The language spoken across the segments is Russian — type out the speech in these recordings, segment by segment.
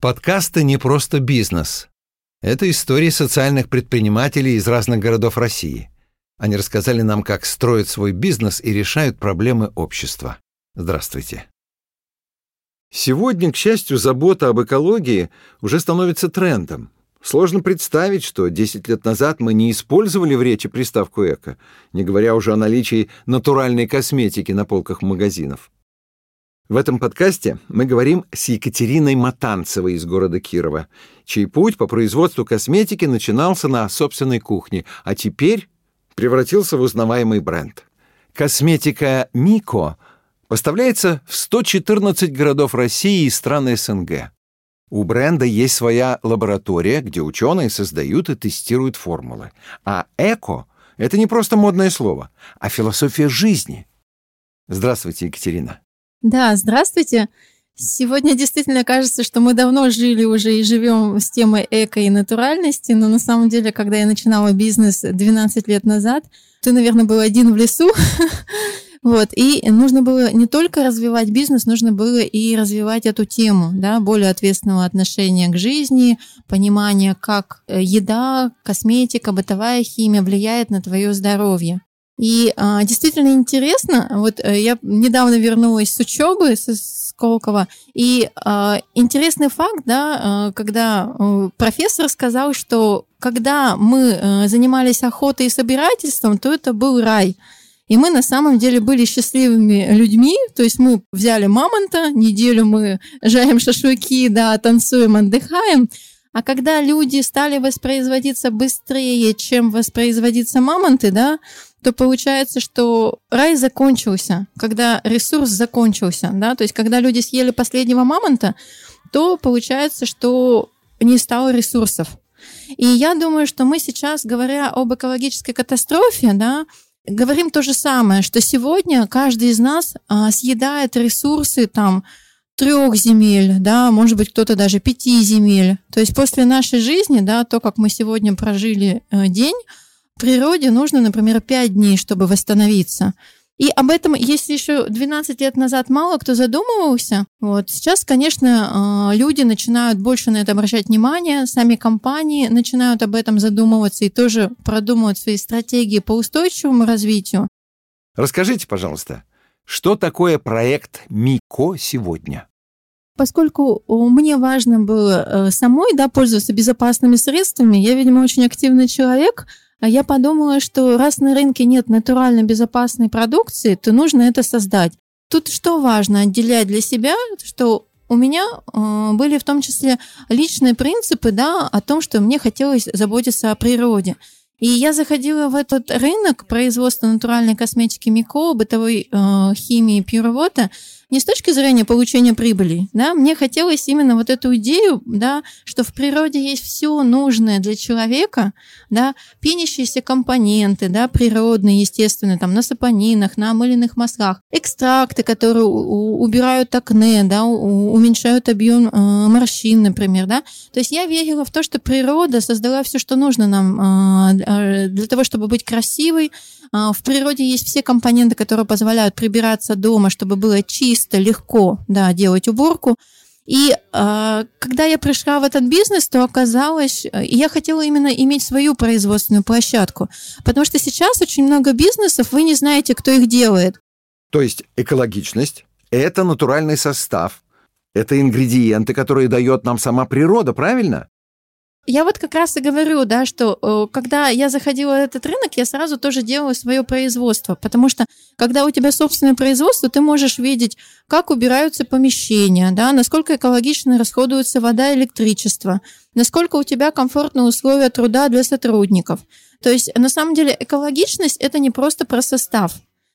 Подкасты не просто бизнес. Это истории социальных предпринимателей из разных городов России. Они рассказали нам, как строят свой бизнес и решают проблемы общества. Здравствуйте. Сегодня, к счастью, забота об экологии уже становится трендом. Сложно представить, что 10 лет назад мы не использовали в речи приставку «эко», не говоря уже о наличии натуральной косметики на полках магазинов. В этом подкасте мы говорим с Екатериной Матанцевой из города Кирова, чей путь по производству косметики начинался на собственной кухне, а теперь превратился в узнаваемый бренд. Косметика «Мико» поставляется в 114 городов России и стран СНГ. У бренда есть своя лаборатория, где ученые создают и тестируют формулы. А «эко» — это не просто модное слово, а философия жизни. Здравствуйте, Екатерина. Да, здравствуйте. Сегодня действительно кажется, что мы давно жили уже и живем с темой эко и натуральности, но на самом деле, когда я начинала бизнес 12 лет назад, ты, наверное, был один в лесу, Вот, и нужно было не только развивать бизнес, нужно было и развивать эту тему, да, более ответственного отношения к жизни, понимания, как э, еда, косметика, бытовая химия влияет на твое здоровье. И а, действительно интересно, вот э, я недавно вернулась с учебы с Сколково, и а, интересный факт, да, а, когда а, профессор сказал, что когда мы занимались охотой и собирательством, то это был рай. И мы на самом деле были счастливыми людьми, то есть мы взяли мамонта, неделю мы жарим шашлыки, да, танцуем, отдыхаем, а когда люди стали воспроизводиться быстрее, чем воспроизводиться мамонты, да, то получается, что рай закончился, когда ресурс закончился, да, то есть когда люди съели последнего мамонта, то получается, что не стало ресурсов. И я думаю, что мы сейчас, говоря об экологической катастрофе, да, говорим то же самое, что сегодня каждый из нас а, съедает ресурсы там трех земель, да, может быть, кто-то даже пяти земель. То есть после нашей жизни, да, то, как мы сегодня прожили э, день, природе нужно, например, 5 дней, чтобы восстановиться. И об этом, если еще 12 лет назад мало кто задумывался, вот сейчас, конечно, а, люди начинают больше на это обращать внимание, сами компании начинают об этом задумываться и тоже продумывать свои стратегии по устойчивому развитию. Расскажите, пожалуйста, что такое проект МИКО сегодня? Поскольку мне важно было э, самой да, пользоваться безопасными средствами, я, видимо, очень активный человек, а я подумала, что раз на рынке нет натурально безопасной продукции, то нужно это создать. Тут что важно отделять для себя, что у меня э, были в том числе личные принципы да, о том, что мне хотелось заботиться о природе. И я заходила в этот рынок производства натуральной косметики Мико, бытовой э, химии Pure не с точки зрения получения прибыли, да, мне хотелось именно вот эту идею, да, что в природе есть все нужное для человека, да, пенящиеся компоненты, да, природные, естественно, там, на сапонинах, на мыленных маслах, экстракты, которые убирают акне, да, уменьшают объем э, морщин, например, да. То есть я верила в то, что природа создала все, что нужно нам э, для того, чтобы быть красивой, а, в природе есть все компоненты, которые позволяют прибираться дома, чтобы было чисто, легко да, делать уборку. И э, когда я пришла в этот бизнес, то оказалось, э, я хотела именно иметь свою производственную площадку, потому что сейчас очень много бизнесов, вы не знаете, кто их делает. То есть экологичность – это натуральный состав, это ингредиенты, которые дает нам сама природа, правильно? Я вот как раз и говорю, да, что э, когда я заходила в этот рынок, я сразу тоже делала свое производство, потому что когда у тебя собственное производство, ты можешь видеть, как убираются помещения, да, насколько экологично расходуется вода и электричество, насколько у тебя комфортные условия труда для сотрудников. То есть на самом деле экологичность это не просто про состав,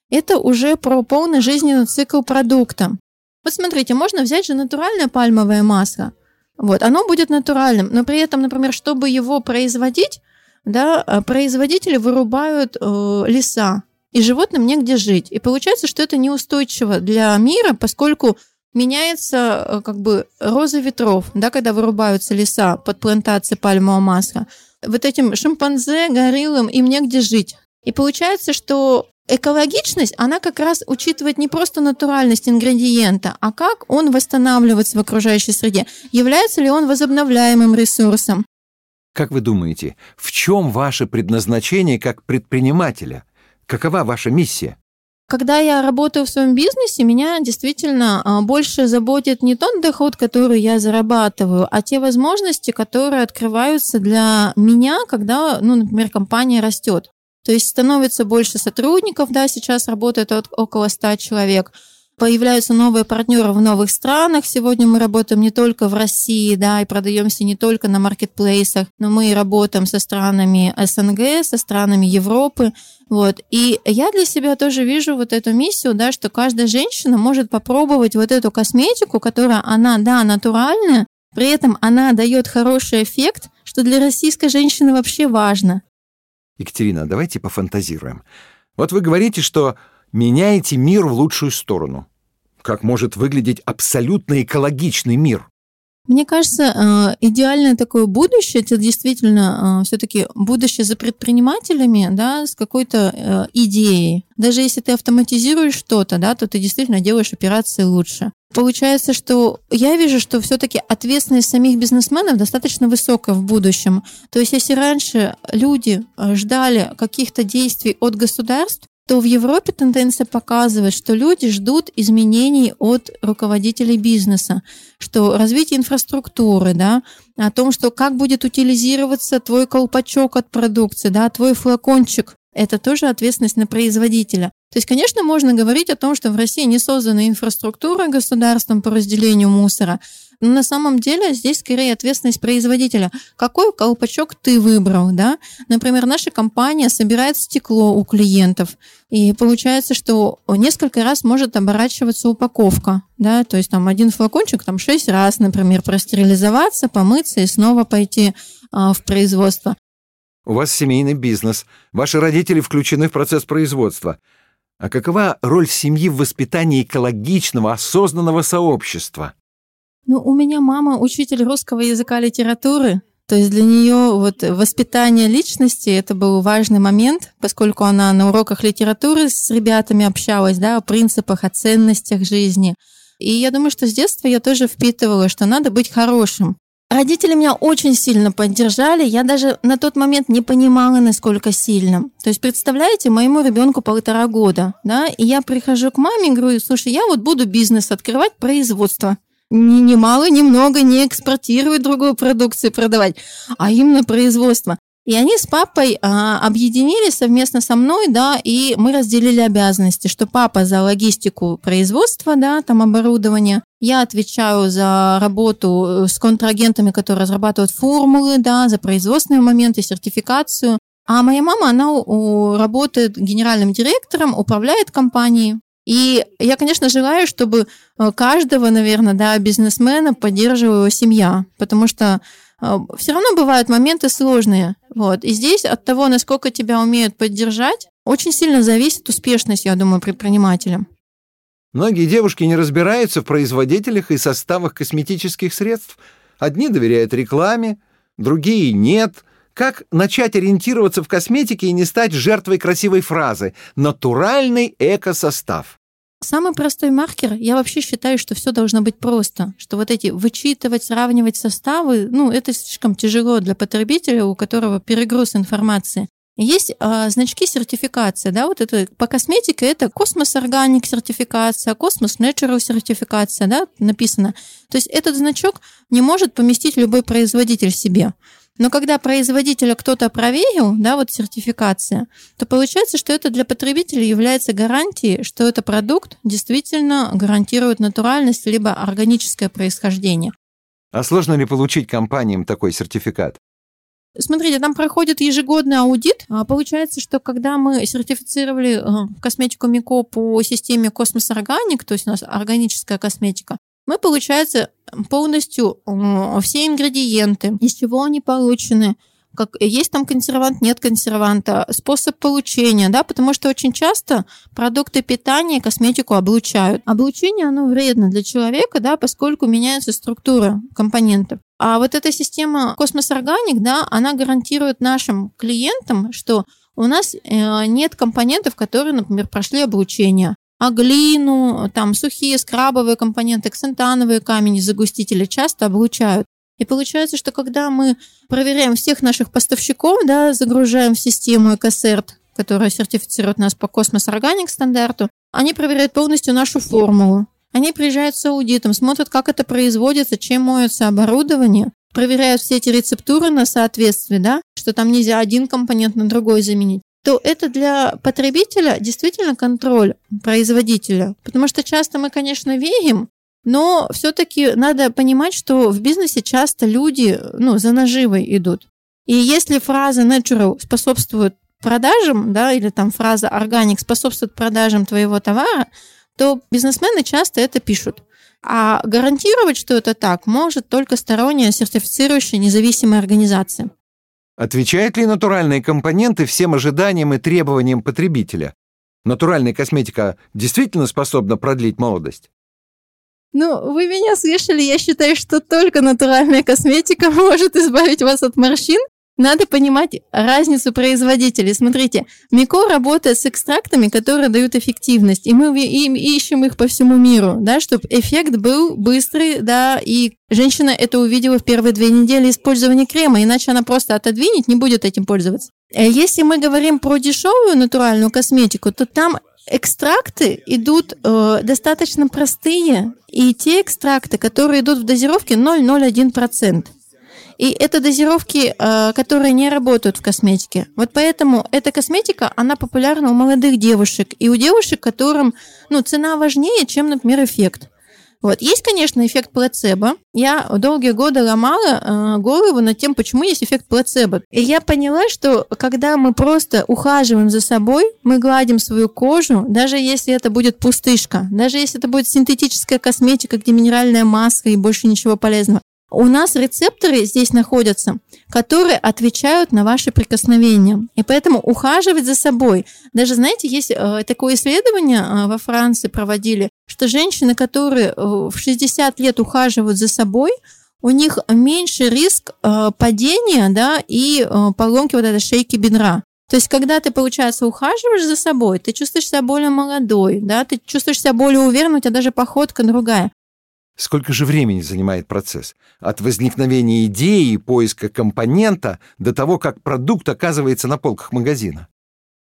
это уже про полный жизненный цикл продукта. Вот смотрите, можно взять же натуральное пальмовое масло – вот, оно будет натуральным, но при этом, например, чтобы его производить, да, э, производители вырубают э, леса, и животным негде жить. И получается, что это неустойчиво для мира, поскольку меняется э, как бы роза ветров, да, когда вырубаются леса под плантацией пальмового масла. Вот этим шимпанзе, гориллам им негде жить. И получается, что Экологичность, она как раз учитывает не просто натуральность ингредиента, а как он восстанавливается в окружающей среде. Является ли он возобновляемым ресурсом? Как вы думаете, в чем ваше предназначение как предпринимателя? Какова ваша миссия? Когда я работаю в своем бизнесе, меня действительно а, больше заботит не тот доход, который я зарабатываю, а те возможности, которые открываются для меня, когда, ну, например, компания растет. То есть становится больше сотрудников, да, сейчас работает от около 100 человек. Появляются новые партнеры в новых странах. Сегодня мы работаем не только в России, да, и продаемся не только на маркетплейсах, но мы и работаем со странами СНГ, со странами Европы. Вот. И я для себя тоже вижу вот эту миссию, да, что каждая женщина может попробовать вот эту косметику, которая, она, да, натуральная, при этом она дает хороший эффект, что для российской женщины вообще важно. Екатерина, давайте пофантазируем. Вот вы говорите, что меняете мир в лучшую сторону. Как может выглядеть абсолютно экологичный мир? Мне кажется, э, идеальное такое будущее, это действительно э, все-таки будущее за предпринимателями, да, с какой-то э, идеей. Даже если ты автоматизируешь что-то, да, то ты действительно делаешь операции лучше. Получается, что я вижу, что все-таки ответственность самих бизнесменов достаточно высокая в будущем. То есть, если раньше люди ждали каких-то действий от государств, то в Европе тенденция показывает, что люди ждут изменений от руководителей бизнеса, что развитие инфраструктуры, да, о том, что как будет утилизироваться твой колпачок от продукции, да, твой флакончик, это тоже ответственность на производителя. То есть, конечно, можно говорить о том, что в России не создана инфраструктура государством по разделению мусора, но на самом деле здесь скорее ответственность производителя. Какой колпачок ты выбрал, да? Например, наша компания собирает стекло у клиентов, и получается, что несколько раз может оборачиваться упаковка, да, то есть там один флакончик там шесть раз, например, простерилизоваться, помыться и снова пойти а, в производство. У вас семейный бизнес, ваши родители включены в процесс производства. А какова роль семьи в воспитании экологичного, осознанного сообщества? Ну, у меня мама учитель русского языка литературы, то есть для нее вот воспитание личности это был важный момент, поскольку она на уроках литературы с ребятами общалась, да, о принципах, о ценностях жизни. И я думаю, что с детства я тоже впитывала, что надо быть хорошим. Родители меня очень сильно поддержали. Я даже на тот момент не понимала, насколько сильно. То есть, представляете, моему ребенку полтора года, да, и я прихожу к маме и говорю, слушай, я вот буду бизнес открывать, производство ни, ни мало, ни много не экспортировать другую продукцию продавать, а именно производство. И они с папой а, объединились совместно со мной, да, и мы разделили обязанности, что папа за логистику производства, да, там оборудование, я отвечаю за работу с контрагентами, которые разрабатывают формулы, да, за производственные моменты, сертификацию. А моя мама, она работает генеральным директором, управляет компанией, и я, конечно, желаю, чтобы э, каждого, наверное, да, бизнесмена поддерживала семья, потому что э, все равно бывают моменты сложные. Вот. И здесь от того, насколько тебя умеют поддержать, очень сильно зависит успешность, я думаю, предпринимателя. Многие девушки не разбираются в производителях и составах косметических средств. Одни доверяют рекламе, другие нет. Как начать ориентироваться в косметике и не стать жертвой красивой фразы «натуральный экосостав»? Самый простой маркер, я вообще считаю, что все должно быть просто, что вот эти вычитывать, сравнивать составы, ну, это слишком тяжело для потребителя, у которого перегруз информации. Есть а, значки сертификации, да, вот это по косметике это COSMOS Organic сертификация, COSMOS Natural сертификация, да, написано. То есть этот значок не может поместить любой производитель себе. Но когда производителя кто-то проверил, да, вот сертификация, то получается, что это для потребителя является гарантией, что этот продукт действительно гарантирует натуральность либо органическое происхождение. А сложно ли получить компаниям такой сертификат? Смотрите, там проходит ежегодный аудит. А получается, что когда мы сертифицировали э, косметику Мико по системе Космос Органик, то есть у нас органическая косметика, мы, получается, полностью все ингредиенты, из чего они получены, как есть там консервант, нет консерванта, способ получения, да, потому что очень часто продукты питания косметику облучают. Облучение, оно вредно для человека, да, поскольку меняется структура компонентов. А вот эта система Космос Органик, да, она гарантирует нашим клиентам, что у нас э, нет компонентов, которые, например, прошли облучение. А глину, там сухие скрабовые компоненты, ксантановые камни, загустители часто облучают. И получается, что когда мы проверяем всех наших поставщиков, да, загружаем в систему Экосерт, которая сертифицирует нас по Космос Органик стандарту, они проверяют полностью нашу формулу. Они приезжают с аудитом, смотрят, как это производится, чем моется оборудование, проверяют все эти рецептуры на соответствие, да, что там нельзя один компонент на другой заменить то это для потребителя действительно контроль производителя. Потому что часто мы, конечно, верим, но все-таки надо понимать, что в бизнесе часто люди ну, за наживой идут. И если фраза natural способствует продажам, да, или там фраза органик способствует продажам твоего товара, то бизнесмены часто это пишут. А гарантировать, что это так, может только сторонняя сертифицирующая независимая организация. Отвечают ли натуральные компоненты всем ожиданиям и требованиям потребителя? Натуральная косметика действительно способна продлить молодость? Ну, вы меня слышали, я считаю, что только натуральная косметика может избавить вас от морщин, надо понимать разницу производителей. Смотрите, Мико работает с экстрактами, которые дают эффективность, и мы ищем их по всему миру, да, чтобы эффект был быстрый, да, и женщина это увидела в первые две недели использования крема, иначе она просто отодвинет, не будет этим пользоваться. Э, если мы говорим про дешевую натуральную косметику, то там экстракты идут э, достаточно простые, и те экстракты, которые идут в дозировке 0,01%. И это дозировки, э, которые не работают в косметике. Вот поэтому эта косметика, она популярна у молодых девушек и у девушек, которым ну, цена важнее, чем, например, эффект. Вот. Есть, конечно, эффект плацебо. Я долгие годы ломала э, голову над тем, почему есть эффект плацебо. И я поняла, что когда мы просто ухаживаем за собой, мы гладим свою кожу, даже если это будет пустышка, даже если это будет синтетическая косметика, где минеральная маска и больше ничего полезного, у нас рецепторы здесь находятся, которые отвечают на ваши прикосновения. И поэтому ухаживать за собой. Даже, знаете, есть э, такое исследование э, во Франции проводили, что женщины, которые э, в 60 лет ухаживают за собой, у них меньше риск падения да, и поломки вот этой шейки бедра. То есть, когда ты, получается, ухаживаешь за собой, ты чувствуешь себя более молодой, да, ты чувствуешь себя более уверенно, у тебя даже походка другая. Сколько же времени занимает процесс? От возникновения идеи и поиска компонента до того, как продукт оказывается на полках магазина?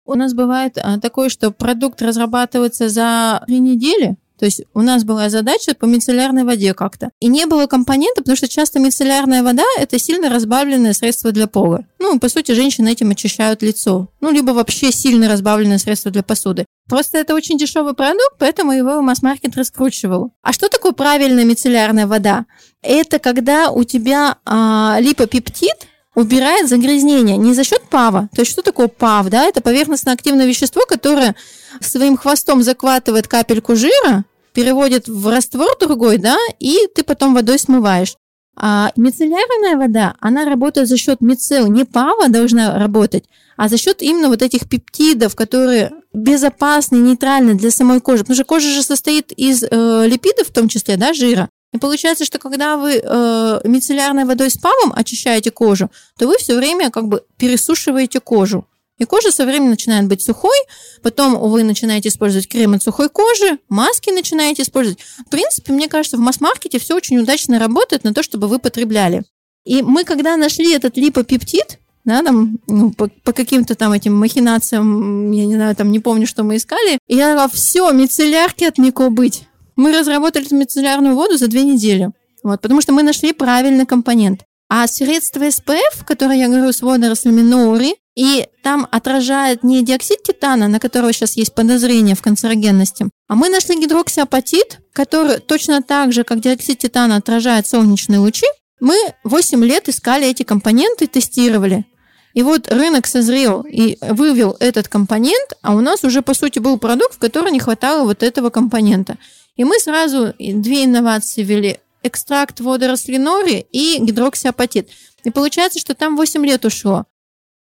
У нас бывает а, такое, что продукт разрабатывается за три недели, то есть у нас была задача по мицеллярной воде как-то. И не было компонента, потому что часто мицеллярная вода – это сильно разбавленное средство для пола. Ну, по сути, женщины этим очищают лицо. Ну, либо вообще сильно разбавленное средство для посуды. Просто это очень дешевый продукт, поэтому его масс-маркет раскручивал. А что такое правильная мицеллярная вода? Это когда у тебя а, липопептид, убирает загрязнение не за счет ПАВа. То есть что такое ПАВ? Да? Это поверхностно-активное вещество, которое своим хвостом захватывает капельку жира, переводит в раствор другой, да, и ты потом водой смываешь. А мицеллярная вода, она работает за счет мицел, не ПАВа должна работать, а за счет именно вот этих пептидов, которые безопасны, нейтральны для самой кожи. Потому что кожа же состоит из э, липидов, в том числе, да, жира. И получается, что когда вы э, мицеллярной водой с ПАВом очищаете кожу, то вы все время как бы пересушиваете кожу. И кожа со временем начинает быть сухой, потом вы начинаете использовать крем от сухой кожи, маски начинаете использовать. В принципе, мне кажется, в масс-маркете все очень удачно работает на то, чтобы вы потребляли. И мы, когда нашли этот липопептид, да, там, ну, по, по каким-то там этим махинациям, я не знаю, там не помню, что мы искали, я все, мицеллярки от Мико быть. Мы разработали мицеллярную воду за две недели. Вот, потому что мы нашли правильный компонент. А средство SPF, которое я говорю с водорослями нори, и там отражает не диоксид титана, на которого сейчас есть подозрение в канцерогенности, а мы нашли гидроксиапатит, который точно так же, как диоксид титана отражает солнечные лучи. Мы 8 лет искали эти компоненты, тестировали. И вот рынок созрел и вывел этот компонент, а у нас уже, по сути, был продукт, в котором не хватало вот этого компонента. И мы сразу две инновации ввели. Экстракт водорослей нори и гидроксиапатит. И получается, что там 8 лет ушло.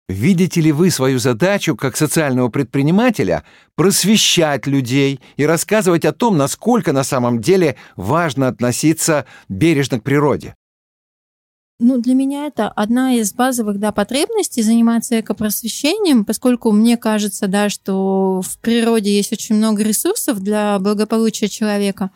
Видите ли вы свою задачу как социального предпринимателя просвещать людей и рассказывать о том, насколько на самом деле важно относиться бережно к природе? Ну, для меня это одна из базовых да, потребностей заниматься экопросвещением, поскольку мне кажется, да, что в природе есть очень много ресурсов для благополучия человека.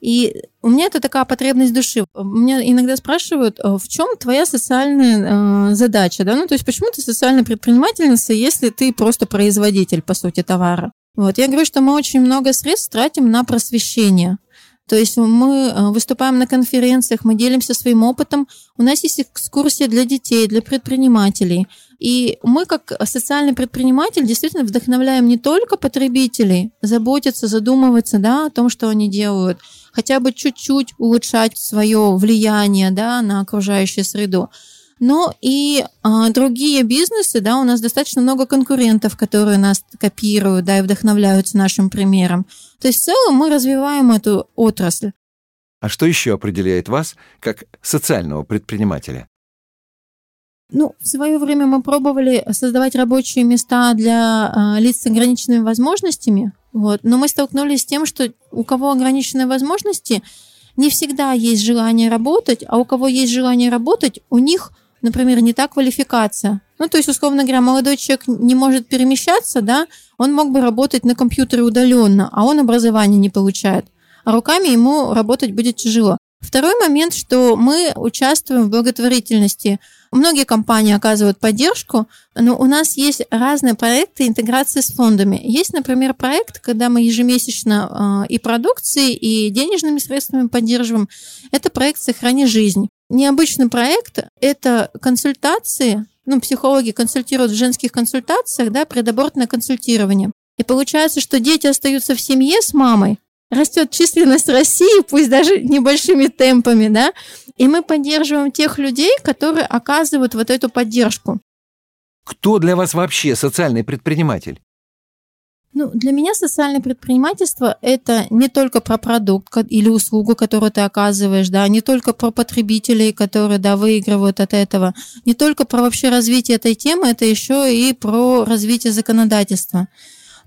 И у меня это такая потребность души. Меня иногда спрашивают, «А в чем твоя социальная э, задача, да? Ну, то есть, почему ты социальная предпринимательница, если ты просто производитель, по сути, товара? Вот, я говорю, что мы очень много средств тратим на просвещение. То есть мы э, выступаем на конференциях, мы делимся своим опытом. У нас есть экскурсии для детей, для предпринимателей. И мы, как социальный предприниматель, действительно вдохновляем не только потребителей заботиться, задумываться да, о том, что они делают, хотя бы чуть-чуть улучшать свое влияние да, на окружающую среду, но и а, другие бизнесы, да, у нас достаточно много конкурентов, которые нас копируют, да, и вдохновляются нашим примером. То есть в целом мы развиваем эту отрасль. А что еще определяет вас как социального предпринимателя? Ну, в свое время мы пробовали создавать рабочие места для а, лиц с ограниченными возможностями, вот, но мы столкнулись с тем, что у кого ограниченные возможности, не всегда есть желание работать, а у кого есть желание работать, у них например, не та квалификация. Ну, то есть, условно говоря, молодой человек не может перемещаться, да, он мог бы работать на компьютере удаленно, а он образование не получает. А руками ему работать будет тяжело. Второй момент, что мы участвуем в благотворительности. Многие компании оказывают поддержку, но у нас есть разные проекты интеграции с фондами. Есть, например, проект, когда мы ежемесячно э, и продукцией, и денежными средствами поддерживаем. Это проект «Сохрани жизнь». Необычный проект – это консультации, ну, психологи консультируют в женских консультациях, да, предабортное консультирование. И получается, что дети остаются в семье с мамой, растет численность России, пусть даже небольшими темпами, да, и мы поддерживаем тех людей, которые оказывают вот эту поддержку. Кто для вас вообще социальный предприниматель? Ну, для меня социальное предпринимательство – это не только про продукт или услугу, которую ты оказываешь, да, не только про потребителей, которые, да, выигрывают от этого, не только про вообще развитие этой темы, это еще и про развитие законодательства.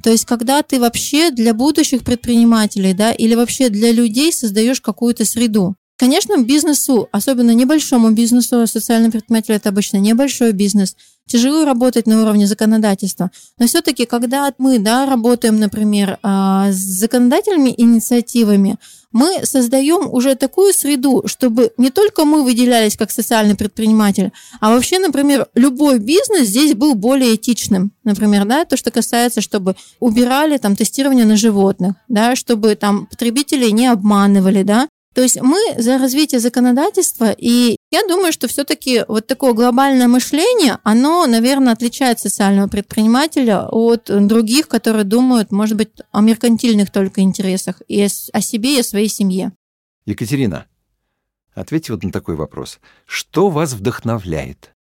То есть, когда ты вообще для будущих предпринимателей, да, или вообще для людей создаешь какую-то среду. Конечно, бизнесу, особенно небольшому бизнесу, социальный предприниматель – это обычно небольшой бизнес – тяжело работать на уровне законодательства. Но все-таки, когда мы да, работаем, например, а, с законодательными инициативами, мы создаем уже такую среду, чтобы не только мы выделялись как социальный предприниматель, а вообще, например, любой бизнес здесь был более этичным. Например, да, то, что касается, чтобы убирали там тестирование на животных, да, чтобы там потребителей не обманывали, да, то есть мы за развитие законодательства, и я думаю, что все-таки вот такое глобальное мышление, оно, наверное, отличает социального предпринимателя от других, которые думают, может быть, о меркантильных только интересах и о себе и о своей семье. Екатерина, ответьте вот на такой вопрос. Что вас вдохновляет?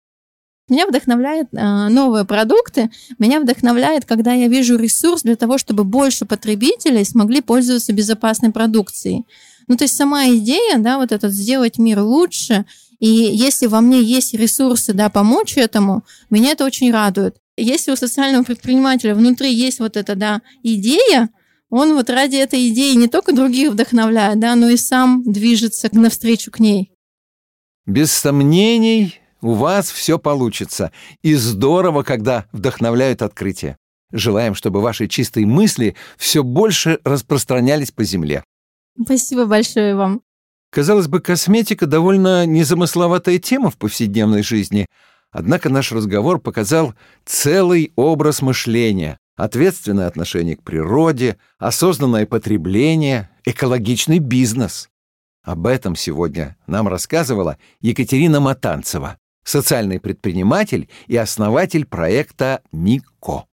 Меня вдохновляют э, новые продукты, меня вдохновляет, когда я вижу ресурс для того, чтобы больше потребителей смогли пользоваться безопасной продукцией. Ну, то есть сама идея, да, вот этот сделать мир лучше, и если во мне есть ресурсы, да, помочь этому, меня это очень радует. Если у социального предпринимателя внутри есть вот эта, да, идея, он вот ради этой идеи не только других вдохновляет, да, но и сам движется навстречу к ней. Без сомнений, у вас все получится. И здорово, когда вдохновляют открытие. Желаем, чтобы ваши чистые мысли все больше распространялись по земле. Спасибо большое вам. Казалось бы, косметика довольно незамысловатая тема в повседневной жизни, однако наш разговор показал целый образ мышления, ответственное отношение к природе, осознанное потребление, экологичный бизнес. Об этом сегодня нам рассказывала Екатерина Матанцева, социальный предприниматель и основатель проекта «Нико».